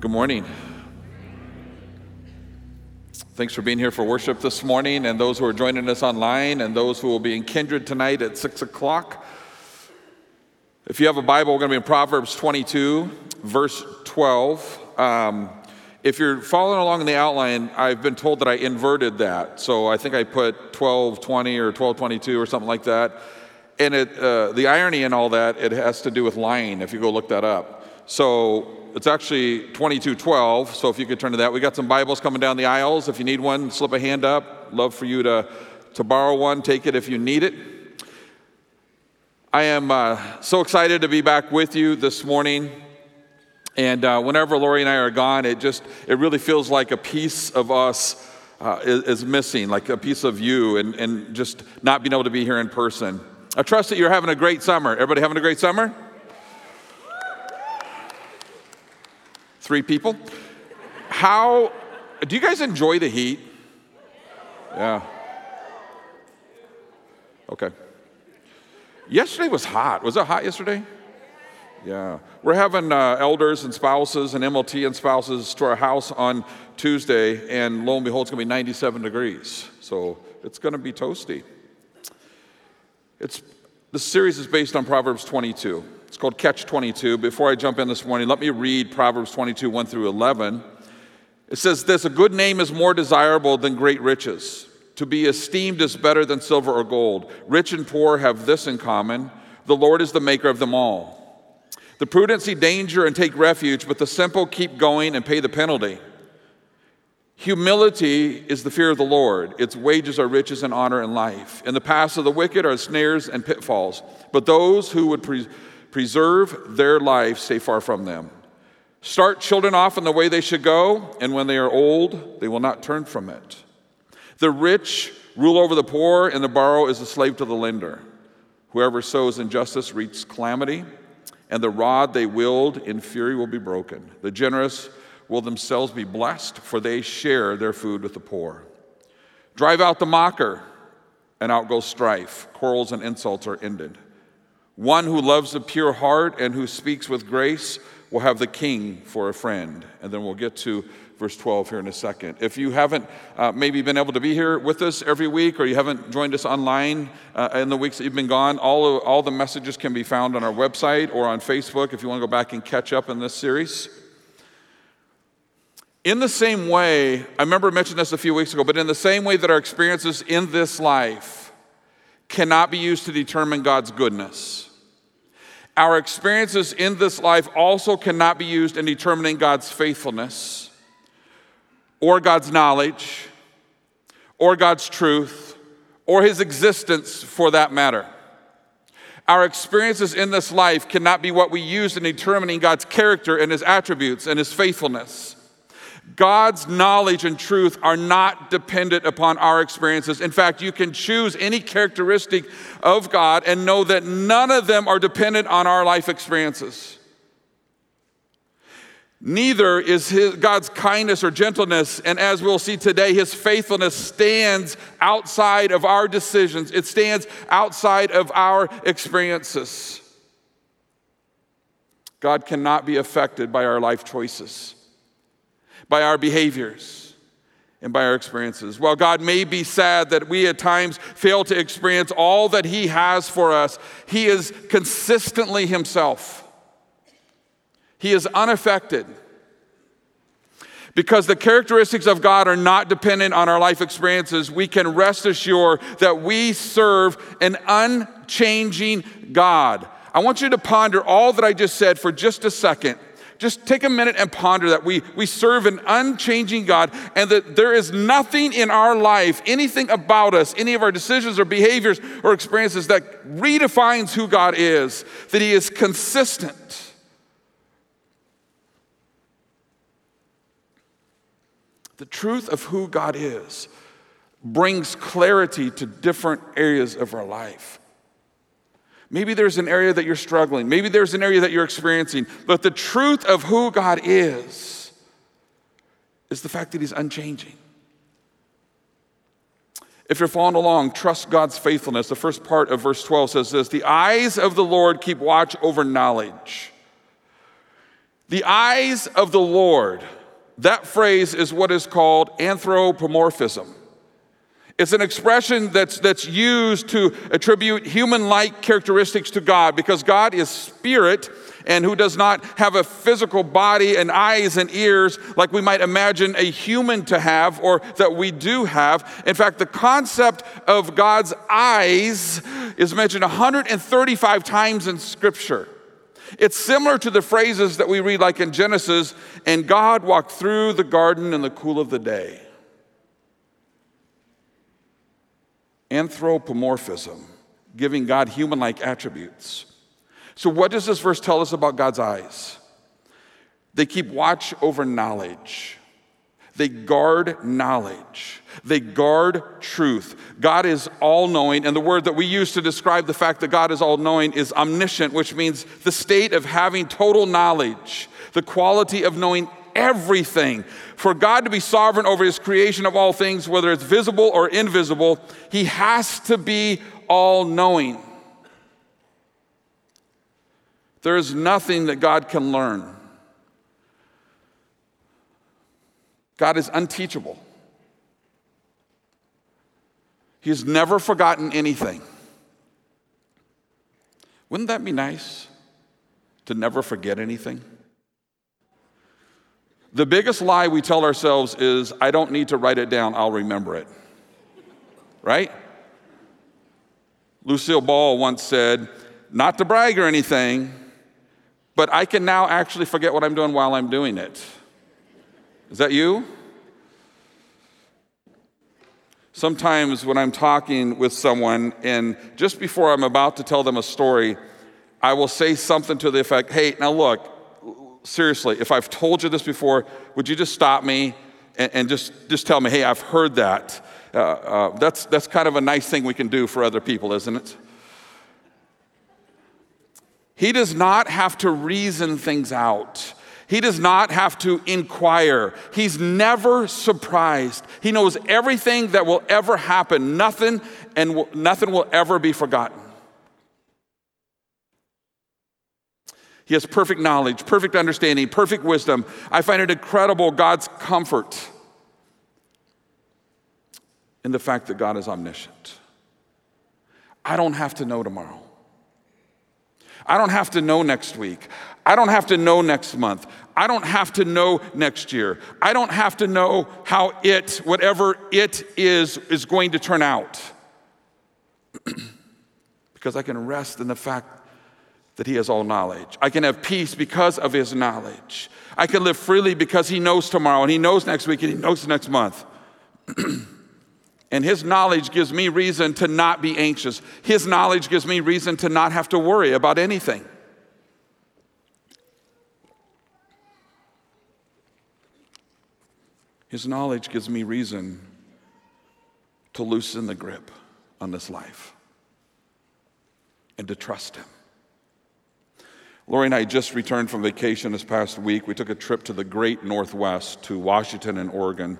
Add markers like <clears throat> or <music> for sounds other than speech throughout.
Good morning. Thanks for being here for worship this morning, and those who are joining us online, and those who will be in Kindred tonight at 6 o'clock. If you have a Bible, we're going to be in Proverbs 22, verse 12. Um, if you're following along in the outline, I've been told that I inverted that. So I think I put 1220 or 1222 or something like that. And it, uh, the irony in all that, it has to do with lying, if you go look that up. So it's actually 2212. So if you could turn to that. We got some Bibles coming down the aisles. If you need one, slip a hand up. Love for you to, to borrow one. Take it if you need it. I am uh, so excited to be back with you this morning. And uh, whenever Lori and I are gone, it just, it really feels like a piece of us uh, is, is, missing, like a piece of you, and, and just not being able to be here in person. I trust that you're having a great summer. Everybody having a great summer? Three people. How do you guys enjoy the heat? Yeah. Okay. Yesterday was hot. Was it hot yesterday? Yeah. We're having uh, elders and spouses and MLT and spouses to our house on Tuesday, and lo and behold, it's going to be 97 degrees. So it's going to be toasty. It's, the series is based on Proverbs 22. It's called Catch 22. Before I jump in this morning, let me read Proverbs 22, 1 through 11. It says this A good name is more desirable than great riches. To be esteemed is better than silver or gold. Rich and poor have this in common the Lord is the maker of them all. The prudent see danger and take refuge, but the simple keep going and pay the penalty. Humility is the fear of the Lord. Its wages are riches and honor and life. In the paths of the wicked are snares and pitfalls, but those who would pre- preserve their life, stay far from them. Start children off in the way they should go, and when they are old, they will not turn from it. The rich rule over the poor, and the borrower is a slave to the lender. Whoever sows injustice reaps calamity, and the rod they wield in fury will be broken. The generous will themselves be blessed, for they share their food with the poor. Drive out the mocker, and out goes strife. Quarrels and insults are ended. One who loves a pure heart and who speaks with grace will have the king for a friend. And then we'll get to verse 12 here in a second. If you haven't uh, maybe been able to be here with us every week or you haven't joined us online uh, in the weeks that you've been gone, all, of, all the messages can be found on our website or on Facebook if you want to go back and catch up in this series. In the same way, I remember mentioning this a few weeks ago, but in the same way that our experiences in this life cannot be used to determine God's goodness our experiences in this life also cannot be used in determining God's faithfulness or God's knowledge or God's truth or his existence for that matter. Our experiences in this life cannot be what we use in determining God's character and his attributes and his faithfulness. God's knowledge and truth are not dependent upon our experiences. In fact, you can choose any characteristic of God and know that none of them are dependent on our life experiences. Neither is his, God's kindness or gentleness, and as we'll see today, his faithfulness stands outside of our decisions. It stands outside of our experiences. God cannot be affected by our life choices by our behaviors and by our experiences. While God may be sad that we at times fail to experience all that He has for us, He is consistently Himself. He is unaffected. Because the characteristics of God are not dependent on our life experiences, we can rest assured that we serve an unchanging God. I want you to ponder all that I just said for just a second just take a minute and ponder that we, we serve an unchanging God and that there is nothing in our life, anything about us, any of our decisions or behaviors or experiences that redefines who God is, that He is consistent. The truth of who God is brings clarity to different areas of our life. Maybe there's an area that you're struggling. Maybe there's an area that you're experiencing. But the truth of who God is is the fact that He's unchanging. If you're following along, trust God's faithfulness. The first part of verse 12 says this The eyes of the Lord keep watch over knowledge. The eyes of the Lord, that phrase is what is called anthropomorphism. It's an expression that's, that's used to attribute human like characteristics to God because God is spirit and who does not have a physical body and eyes and ears like we might imagine a human to have or that we do have. In fact, the concept of God's eyes is mentioned 135 times in Scripture. It's similar to the phrases that we read, like in Genesis, and God walked through the garden in the cool of the day. Anthropomorphism, giving God human like attributes. So, what does this verse tell us about God's eyes? They keep watch over knowledge. They guard knowledge. They guard truth. God is all knowing, and the word that we use to describe the fact that God is all knowing is omniscient, which means the state of having total knowledge, the quality of knowing everything. For God to be sovereign over his creation of all things, whether it's visible or invisible, he has to be all knowing. There is nothing that God can learn. God is unteachable. He's never forgotten anything. Wouldn't that be nice to never forget anything? The biggest lie we tell ourselves is, I don't need to write it down, I'll remember it. Right? Lucille Ball once said, not to brag or anything, but I can now actually forget what I'm doing while I'm doing it. Is that you? Sometimes when I'm talking with someone, and just before I'm about to tell them a story, I will say something to the effect, hey, now look, seriously, if I've told you this before, would you just stop me and, and just, just tell me, hey, I've heard that? Uh, uh, that's, that's kind of a nice thing we can do for other people, isn't it? He does not have to reason things out. He does not have to inquire. He's never surprised. He knows everything that will ever happen. Nothing and nothing will ever be forgotten. He has perfect knowledge, perfect understanding, perfect wisdom. I find it incredible God's comfort in the fact that God is omniscient. I don't have to know tomorrow. I don't have to know next week. I don't have to know next month. I don't have to know next year. I don't have to know how it, whatever it is, is going to turn out. <clears throat> because I can rest in the fact that He has all knowledge. I can have peace because of His knowledge. I can live freely because He knows tomorrow and He knows next week and He knows next month. <clears throat> And his knowledge gives me reason to not be anxious. His knowledge gives me reason to not have to worry about anything. His knowledge gives me reason to loosen the grip on this life and to trust him. Lori and I just returned from vacation this past week. We took a trip to the great Northwest to Washington and Oregon.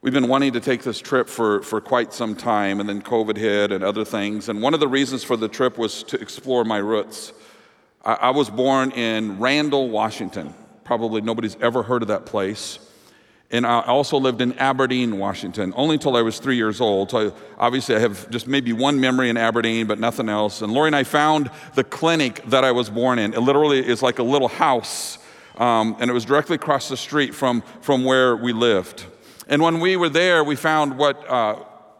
We've been wanting to take this trip for, for quite some time, and then COVID hit and other things. And one of the reasons for the trip was to explore my roots. I, I was born in Randle, Washington. Probably nobody's ever heard of that place. And I also lived in Aberdeen, Washington, only until I was three years old. So obviously, I have just maybe one memory in Aberdeen, but nothing else. And Lori and I found the clinic that I was born in. It literally is like a little house, um, and it was directly across the street from, from where we lived. And when we were there, we found what, uh,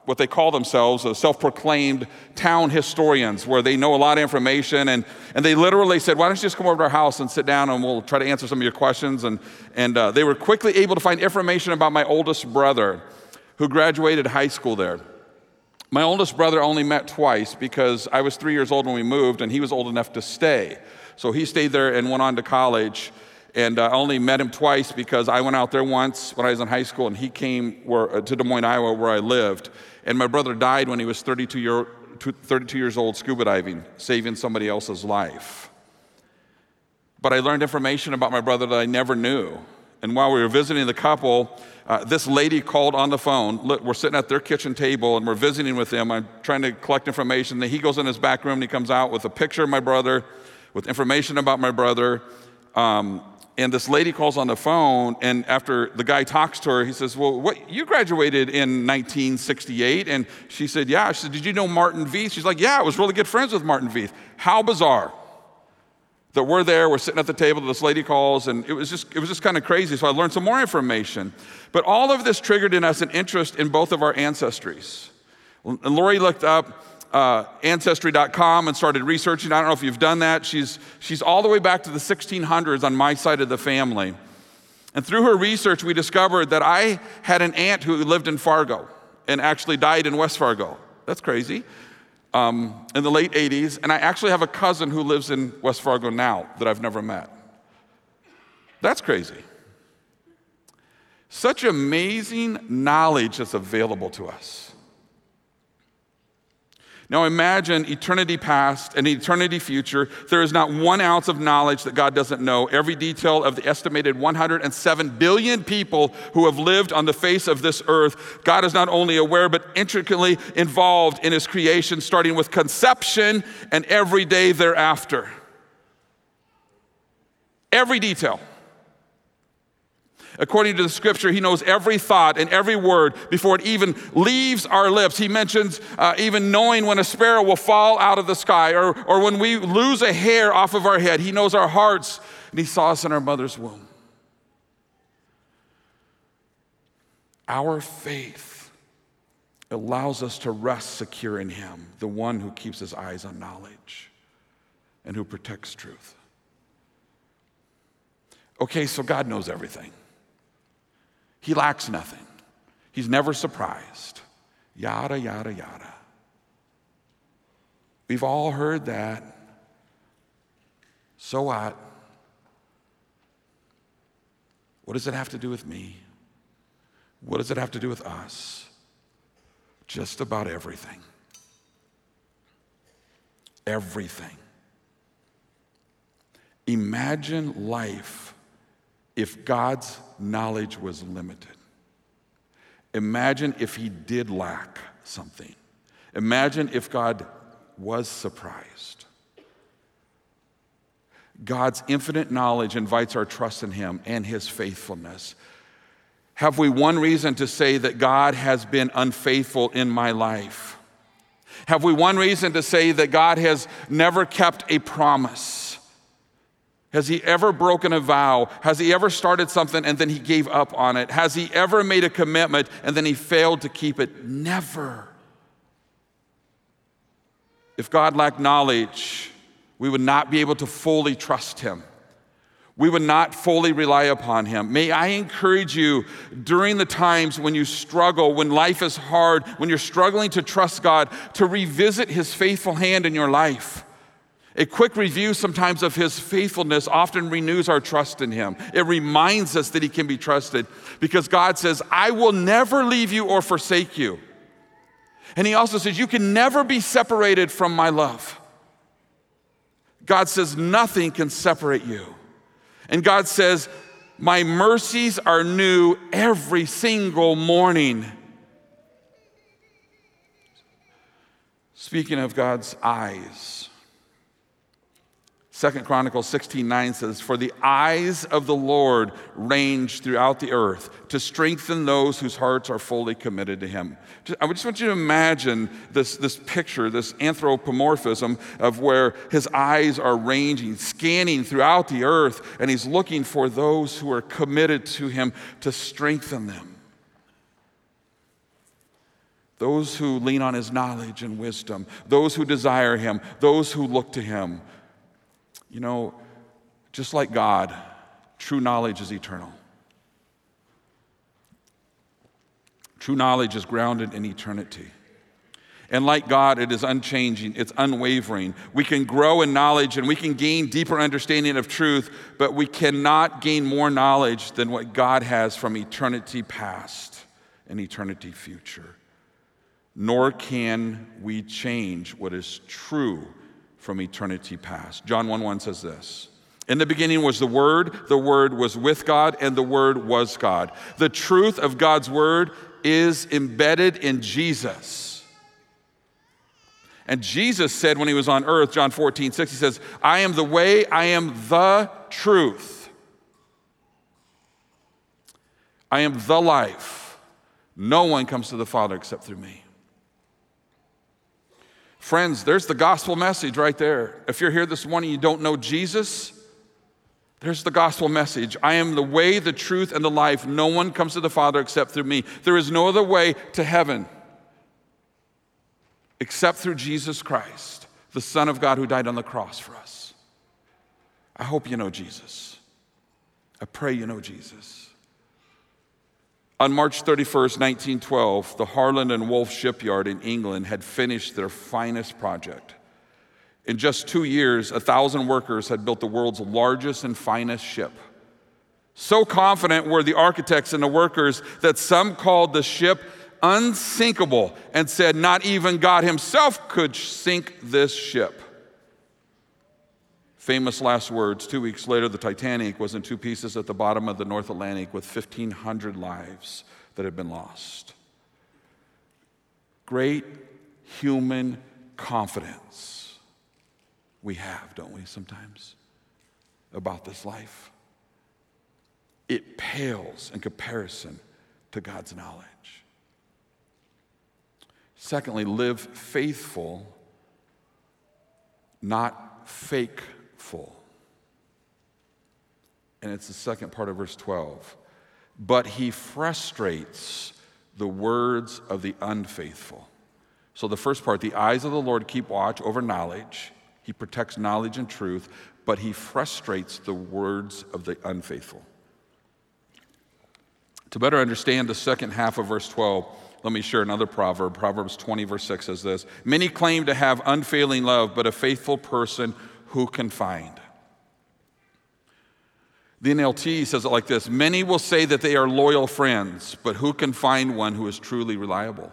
what they call themselves a self proclaimed town historians, where they know a lot of information. And, and they literally said, Why don't you just come over to our house and sit down and we'll try to answer some of your questions? And, and uh, they were quickly able to find information about my oldest brother who graduated high school there. My oldest brother only met twice because I was three years old when we moved and he was old enough to stay. So he stayed there and went on to college. And I only met him twice because I went out there once when I was in high school and he came where, uh, to Des Moines, Iowa, where I lived. And my brother died when he was 32, year, 32 years old scuba diving, saving somebody else's life. But I learned information about my brother that I never knew. And while we were visiting the couple, uh, this lady called on the phone. We're sitting at their kitchen table and we're visiting with them. I'm trying to collect information. Then he goes in his back room and he comes out with a picture of my brother, with information about my brother, Um, and this lady calls on the phone, and after the guy talks to her, he says, Well, what, you graduated in 1968? And she said, Yeah. She said, Did you know Martin Vieth? She's like, Yeah, I was really good friends with Martin Vieth. How bizarre that we're there, we're sitting at the table, this lady calls, and it was just, it was just kind of crazy. So I learned some more information. But all of this triggered in us an interest in both of our ancestries. And Lori looked up uh, ancestry.com and started researching. I don't know if you've done that. She's, she's all the way back to the 1600s on my side of the family. And through her research, we discovered that I had an aunt who lived in Fargo and actually died in West Fargo. That's crazy. Um, in the late 80s. And I actually have a cousin who lives in West Fargo now that I've never met. That's crazy. Such amazing knowledge that's available to us. Now imagine eternity past and eternity future. There is not one ounce of knowledge that God doesn't know. Every detail of the estimated 107 billion people who have lived on the face of this earth, God is not only aware, but intricately involved in His creation, starting with conception and every day thereafter. Every detail. According to the scripture, he knows every thought and every word before it even leaves our lips. He mentions uh, even knowing when a sparrow will fall out of the sky or, or when we lose a hair off of our head. He knows our hearts and he saw us in our mother's womb. Our faith allows us to rest secure in him, the one who keeps his eyes on knowledge and who protects truth. Okay, so God knows everything. He lacks nothing. He's never surprised. Yada, yada, yada. We've all heard that. So what? What does it have to do with me? What does it have to do with us? Just about everything. Everything. Imagine life if God's knowledge was limited. Imagine if he did lack something. Imagine if God was surprised. God's infinite knowledge invites our trust in him and his faithfulness. Have we one reason to say that God has been unfaithful in my life? Have we one reason to say that God has never kept a promise? Has he ever broken a vow? Has he ever started something and then he gave up on it? Has he ever made a commitment and then he failed to keep it? Never. If God lacked knowledge, we would not be able to fully trust him. We would not fully rely upon him. May I encourage you during the times when you struggle, when life is hard, when you're struggling to trust God, to revisit his faithful hand in your life. A quick review sometimes of his faithfulness often renews our trust in him. It reminds us that he can be trusted because God says, I will never leave you or forsake you. And he also says, You can never be separated from my love. God says, Nothing can separate you. And God says, My mercies are new every single morning. Speaking of God's eyes, Second Chronicles 16 9 says, For the eyes of the Lord range throughout the earth to strengthen those whose hearts are fully committed to Him. I just want you to imagine this, this picture, this anthropomorphism of where His eyes are ranging, scanning throughout the earth, and He's looking for those who are committed to Him to strengthen them. Those who lean on His knowledge and wisdom, those who desire Him, those who look to Him. You know, just like God, true knowledge is eternal. True knowledge is grounded in eternity. And like God, it is unchanging, it's unwavering. We can grow in knowledge and we can gain deeper understanding of truth, but we cannot gain more knowledge than what God has from eternity past and eternity future. Nor can we change what is true from eternity past. John 1 1 says this. In the beginning was the Word, the Word was with God, and the Word was God. The truth of God's Word is embedded in Jesus. And Jesus said when he was on earth, John 14, 6, he says, I am the way, I am the truth. I am the life. No one comes to the Father except through me. Friends, there's the gospel message right there. If you're here this morning, you don't know Jesus, there's the gospel message. I am the way, the truth, and the life. No one comes to the Father except through me. There is no other way to heaven except through Jesus Christ, the Son of God who died on the cross for us. I hope you know Jesus. I pray you know Jesus. On March 31st, 1912, the Harland and Wolff shipyard in England had finished their finest project. In just two years, a thousand workers had built the world's largest and finest ship. So confident were the architects and the workers that some called the ship unsinkable and said, Not even God Himself could sink this ship. Famous last words. Two weeks later, the Titanic was in two pieces at the bottom of the North Atlantic with 1,500 lives that had been lost. Great human confidence we have, don't we, sometimes, about this life. It pales in comparison to God's knowledge. Secondly, live faithful, not fakeful. And it's the second part of verse 12. But he frustrates the words of the unfaithful. So, the first part, the eyes of the Lord keep watch over knowledge. He protects knowledge and truth, but he frustrates the words of the unfaithful. To better understand the second half of verse 12, let me share another proverb. Proverbs 20, verse 6 says this Many claim to have unfailing love, but a faithful person who can find? The NLT says it like this Many will say that they are loyal friends, but who can find one who is truly reliable?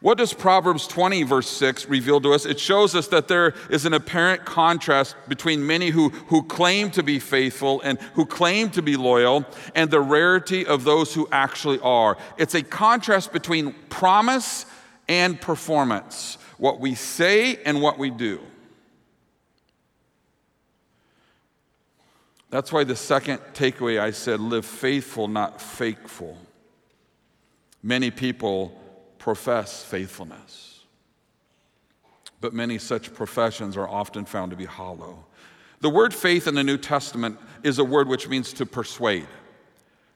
What does Proverbs 20, verse 6 reveal to us? It shows us that there is an apparent contrast between many who, who claim to be faithful and who claim to be loyal and the rarity of those who actually are. It's a contrast between promise and performance, what we say and what we do. That's why the second takeaway I said live faithful, not fakeful. Many people profess faithfulness. But many such professions are often found to be hollow. The word faith in the New Testament is a word which means to persuade.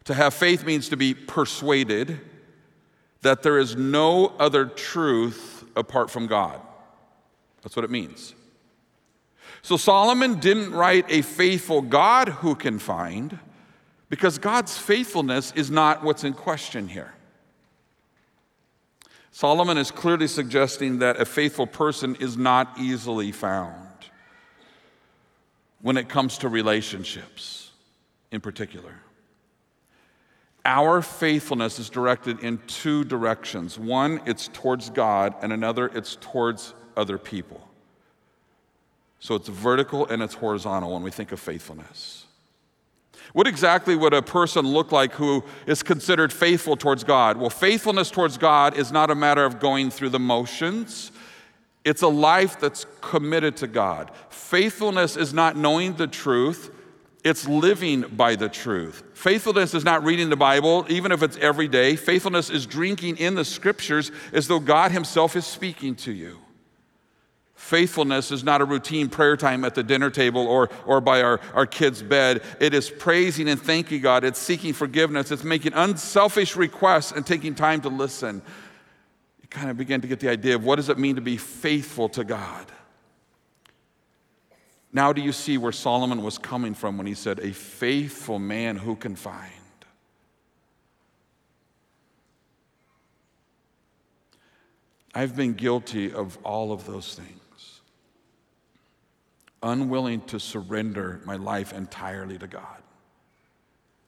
To have faith means to be persuaded that there is no other truth apart from God. That's what it means. So Solomon didn't write a faithful God who can find because God's faithfulness is not what's in question here. Solomon is clearly suggesting that a faithful person is not easily found when it comes to relationships in particular. Our faithfulness is directed in two directions one, it's towards God, and another, it's towards other people. So it's vertical and it's horizontal when we think of faithfulness. What exactly would a person look like who is considered faithful towards God? Well, faithfulness towards God is not a matter of going through the motions. It's a life that's committed to God. Faithfulness is not knowing the truth, it's living by the truth. Faithfulness is not reading the Bible, even if it's every day. Faithfulness is drinking in the scriptures as though God Himself is speaking to you. Faithfulness is not a routine prayer time at the dinner table or, or by our, our kids' bed. It is praising and thanking God. It's seeking forgiveness. It's making unselfish requests and taking time to listen. You kind of begin to get the idea of what does it mean to be faithful to God? Now, do you see where Solomon was coming from when he said, A faithful man who can find? I've been guilty of all of those things unwilling to surrender my life entirely to God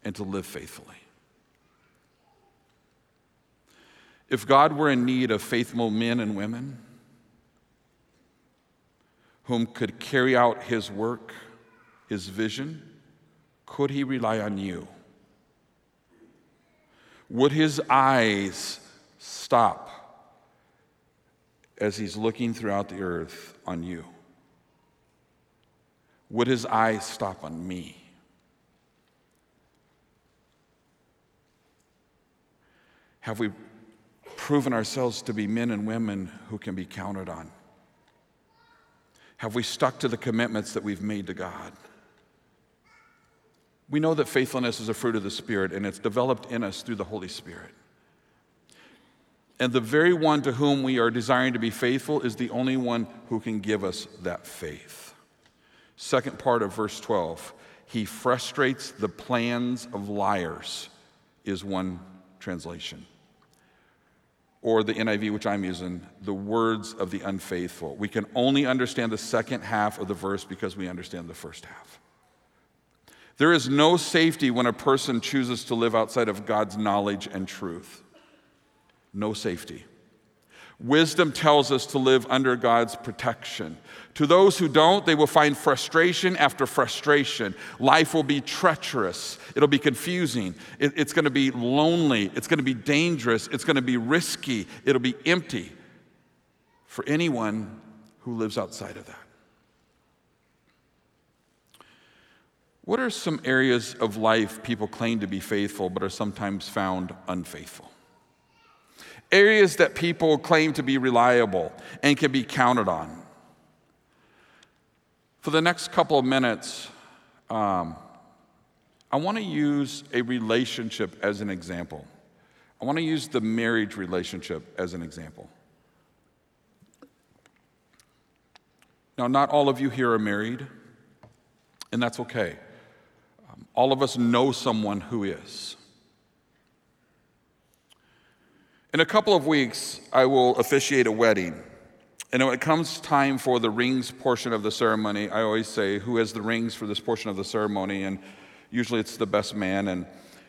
and to live faithfully. If God were in need of faithful men and women whom could carry out his work, his vision, could he rely on you? Would his eyes stop as he's looking throughout the earth on you? Would his eyes stop on me? Have we proven ourselves to be men and women who can be counted on? Have we stuck to the commitments that we've made to God? We know that faithfulness is a fruit of the Spirit, and it's developed in us through the Holy Spirit. And the very one to whom we are desiring to be faithful is the only one who can give us that faith. Second part of verse 12 He frustrates the plans of liars, is one translation. Or the NIV, which I'm using, the words of the unfaithful. We can only understand the second half of the verse because we understand the first half. There is no safety when a person chooses to live outside of God's knowledge and truth. No safety. Wisdom tells us to live under God's protection. To those who don't, they will find frustration after frustration. Life will be treacherous. It'll be confusing. It, it's going to be lonely. It's going to be dangerous. It's going to be risky. It'll be empty for anyone who lives outside of that. What are some areas of life people claim to be faithful but are sometimes found unfaithful? Areas that people claim to be reliable and can be counted on. For the next couple of minutes, um, I want to use a relationship as an example. I want to use the marriage relationship as an example. Now, not all of you here are married, and that's okay. All of us know someone who is. In a couple of weeks, I will officiate a wedding. And when it comes time for the rings portion of the ceremony, I always say, Who has the rings for this portion of the ceremony? And usually it's the best man. And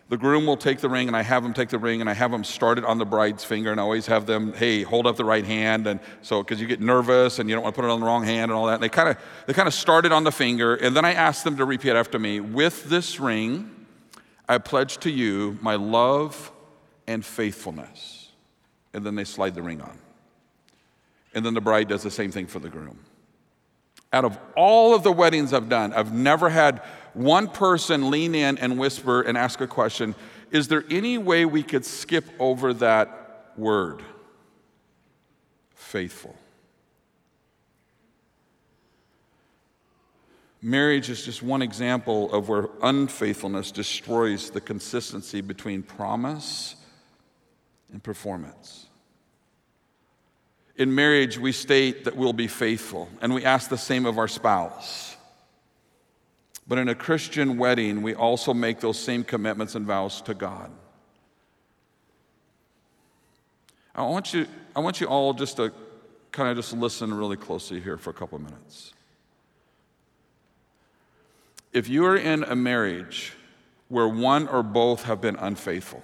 the groom will take the ring, and I have him take the ring, and I have him start it on the bride's finger, and I always have them, hey, hold up the right hand, and so because you get nervous and you don't want to put it on the wrong hand and all that. And they kind of they kind of start it on the finger, and then I ask them to repeat after me. With this ring, I pledge to you my love and faithfulness, and then they slide the ring on, and then the bride does the same thing for the groom. Out of all of the weddings I've done, I've never had one person lean in and whisper and ask a question Is there any way we could skip over that word? Faithful. Marriage is just one example of where unfaithfulness destroys the consistency between promise and performance. In marriage, we state that we'll be faithful, and we ask the same of our spouse. But in a Christian wedding, we also make those same commitments and vows to God. I want you, I want you all just to kind of just listen really closely here for a couple minutes. If you are in a marriage where one or both have been unfaithful,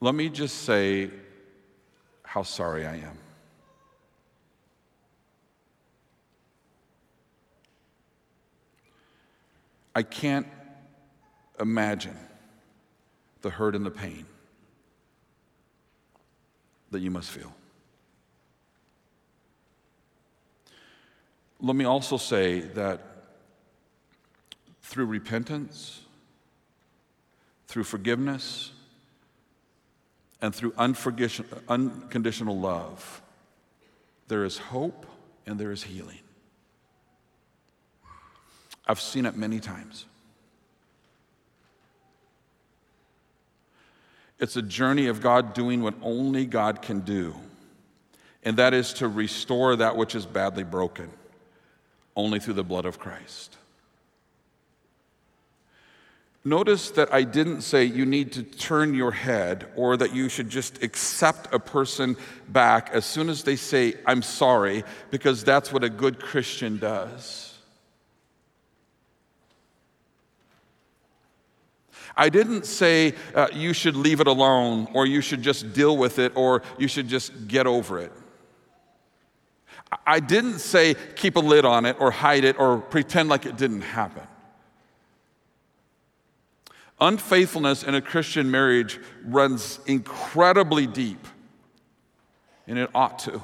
let me just say how sorry I am. I can't imagine the hurt and the pain that you must feel. Let me also say that through repentance, through forgiveness, and through unconditional love, there is hope and there is healing. I've seen it many times. It's a journey of God doing what only God can do, and that is to restore that which is badly broken, only through the blood of Christ. Notice that I didn't say you need to turn your head or that you should just accept a person back as soon as they say, I'm sorry, because that's what a good Christian does. I didn't say uh, you should leave it alone or you should just deal with it or you should just get over it. I didn't say keep a lid on it or hide it or pretend like it didn't happen. Unfaithfulness in a Christian marriage runs incredibly deep, and it ought to.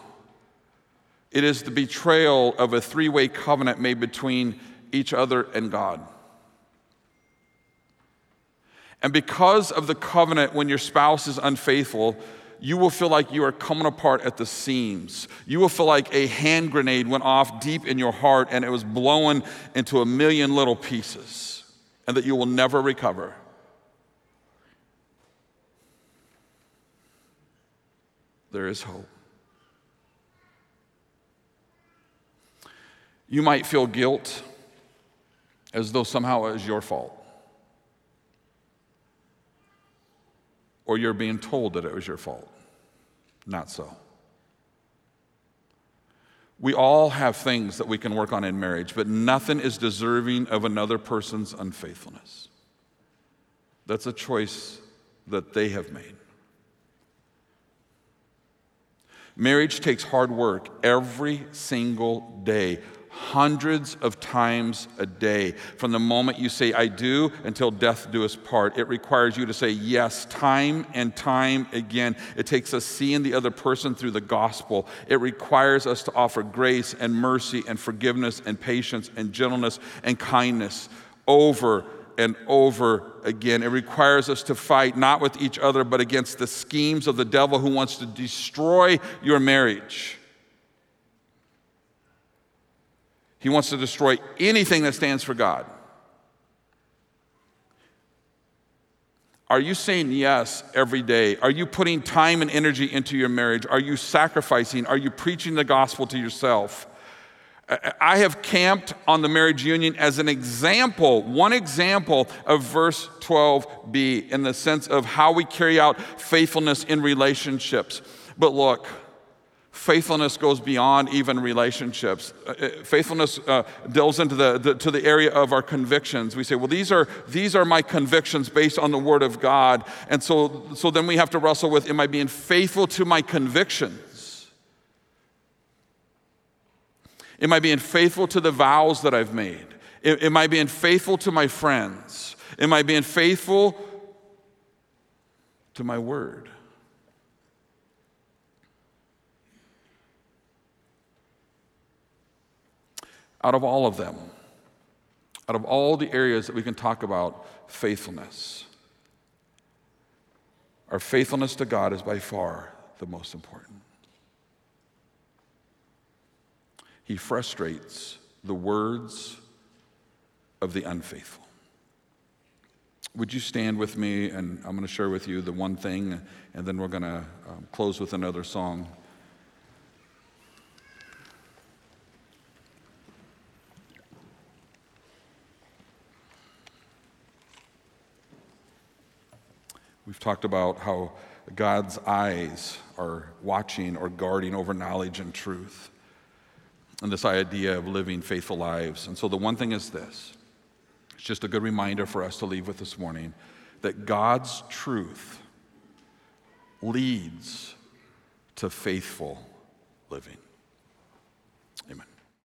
It is the betrayal of a three way covenant made between each other and God. And because of the covenant, when your spouse is unfaithful, you will feel like you are coming apart at the seams. You will feel like a hand grenade went off deep in your heart and it was blown into a million little pieces, and that you will never recover. There is hope. You might feel guilt as though somehow it was your fault. Or you're being told that it was your fault. Not so. We all have things that we can work on in marriage, but nothing is deserving of another person's unfaithfulness. That's a choice that they have made. Marriage takes hard work every single day hundreds of times a day. From the moment you say, I do, until death do us part. It requires you to say yes time and time again. It takes us seeing the other person through the gospel. It requires us to offer grace and mercy and forgiveness and patience and gentleness and kindness over and over again. It requires us to fight not with each other, but against the schemes of the devil who wants to destroy your marriage. He wants to destroy anything that stands for God. Are you saying yes every day? Are you putting time and energy into your marriage? Are you sacrificing? Are you preaching the gospel to yourself? I have camped on the marriage union as an example, one example of verse 12b in the sense of how we carry out faithfulness in relationships. But look, faithfulness goes beyond even relationships. Uh, uh, faithfulness uh, delves into the, the, to the area of our convictions. We say, well, these are, these are my convictions based on the Word of God. And so, so then we have to wrestle with, am I being faithful to my convictions? Am I being faithful to the vows that I've made? Am I being faithful to my friends? Am I being faithful to my word? out of all of them, out of all the areas that we can talk about faithfulness, our faithfulness to God is by far the most important. He frustrates the words of the unfaithful. Would you stand with me? And I'm going to share with you the one thing, and then we're going to um, close with another song. We've talked about how God's eyes are watching or guarding over knowledge and truth, and this idea of living faithful lives. And so the one thing is this it's just a good reminder for us to leave with this morning that God's truth leads to faithful living.